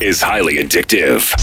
is highly addictive.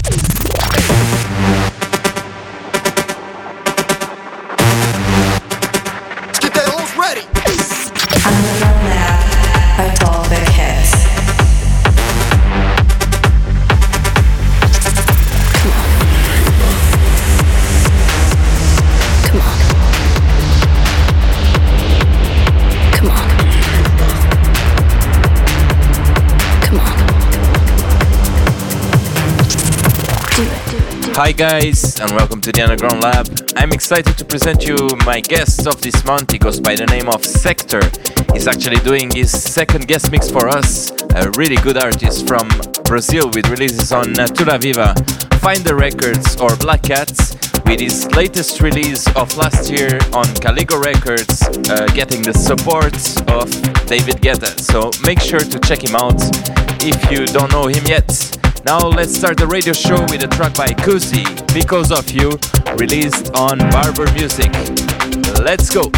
Hi guys and welcome to the Underground Lab. I'm excited to present you my guest of this month. He goes by the name of S3ktor. He's actually doing his second guest mix for us. A really good artist from Brazil with releases on Natura Viva, Find the Records or Black Cats with his latest release of last year on Caligo Records, uh, getting the support of David Guetta. So make sure to check him out if you don't know him yet. Now let's start the radio show with a track by Kuzey, Because of You, released on Barber Music. Let's go!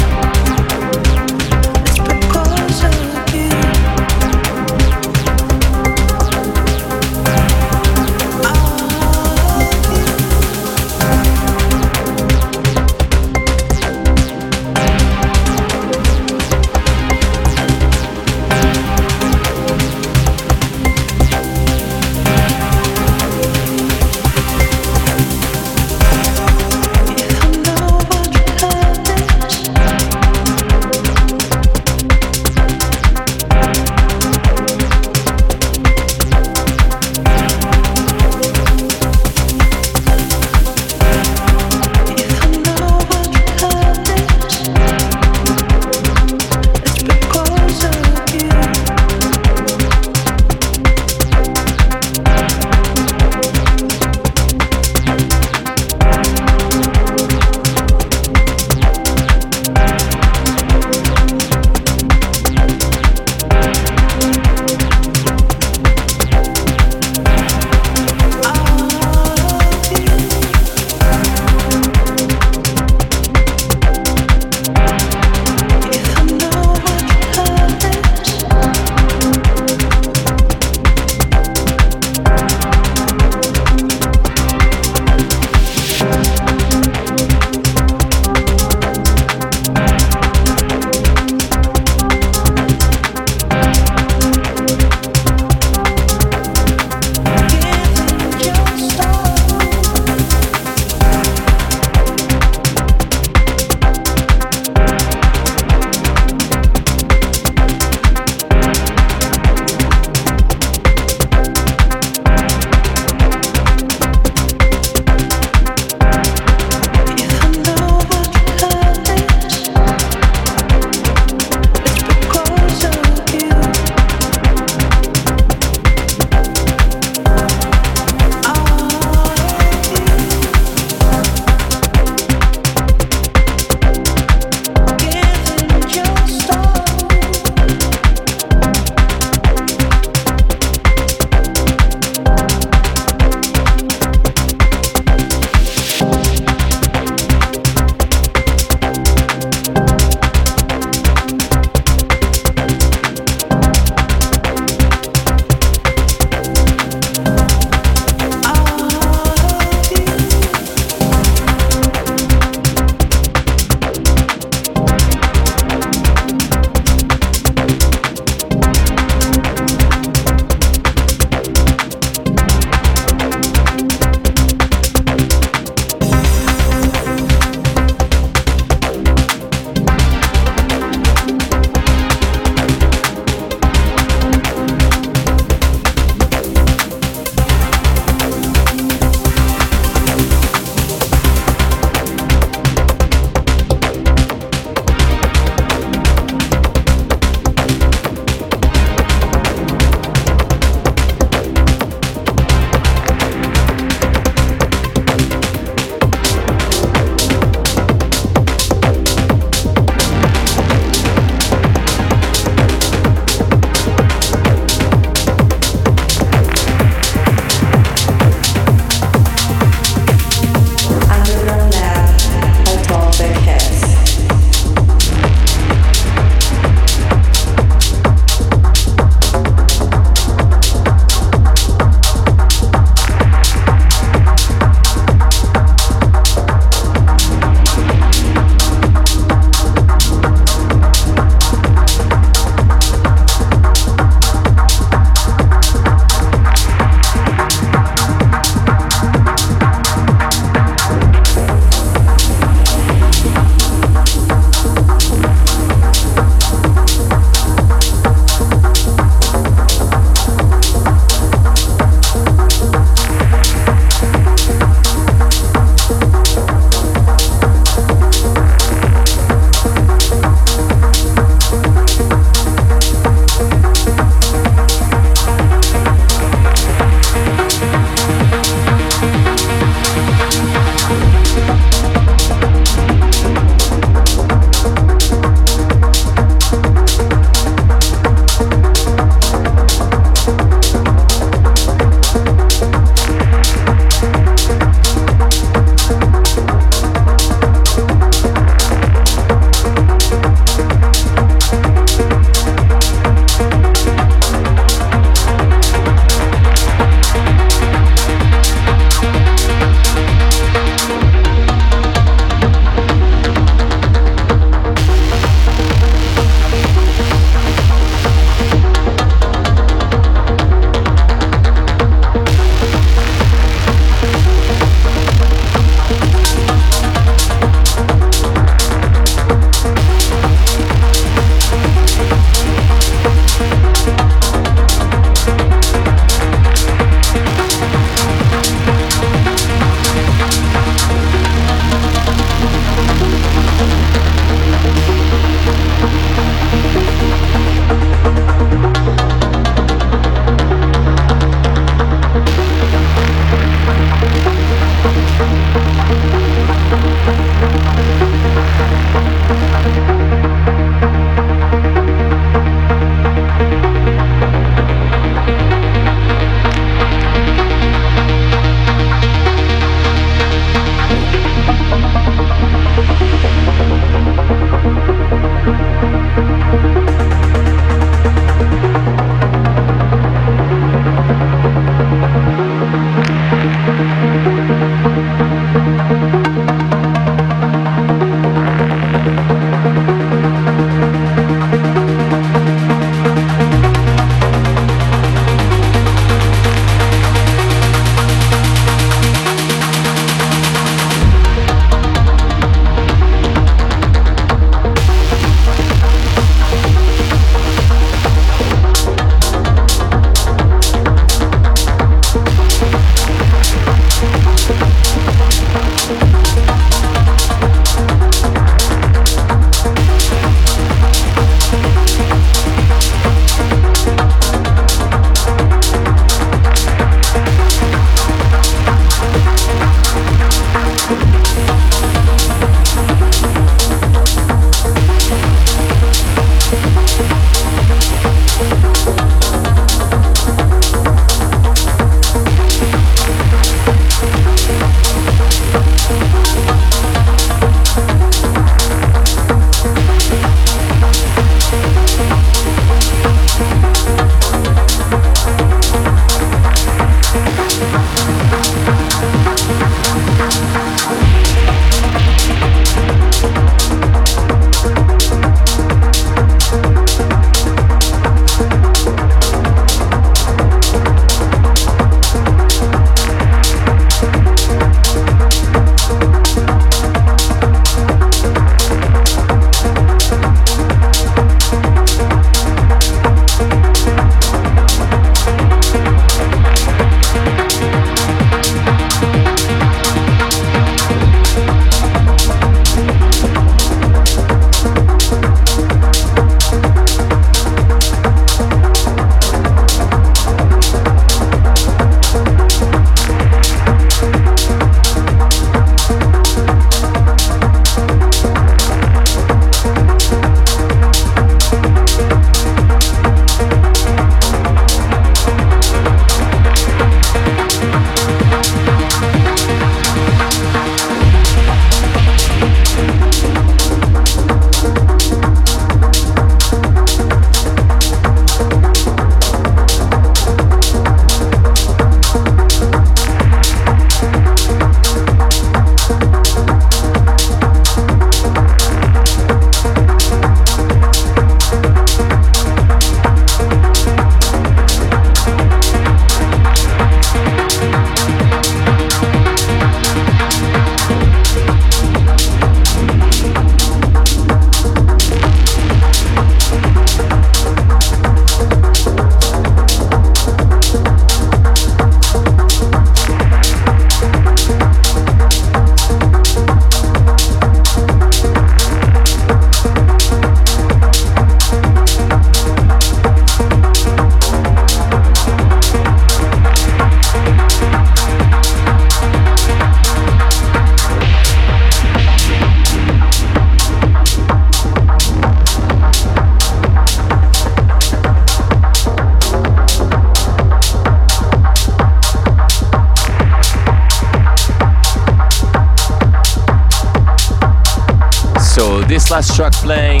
Track playing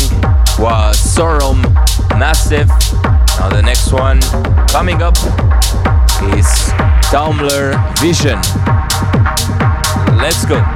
was Sorelm Massive. Now the next one coming up is Taumler Vision. Let's go.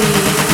please.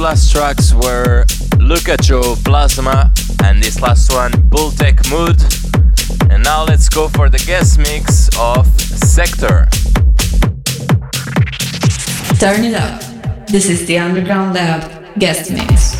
Last tracks were Luca Gio Plasma and this last one Bultech Mood. And now let's go for the guest mix of S3ktor. Turn it up. This is the Underground Lab guest mix.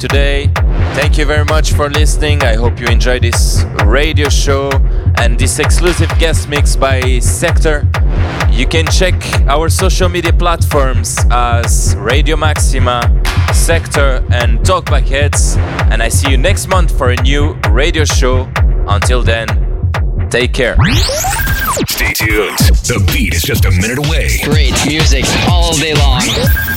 Today. Thank you very much for listening. I hope you enjoyed this radio show and this exclusive guest mix by S3ktor. You can check our social media platforms as Radio Maxima, S3ktor, and Talkback Heads. And I see you next month for a new radio show. Until then, take care. Stay tuned. The beat is just a minute away. Great music all day long.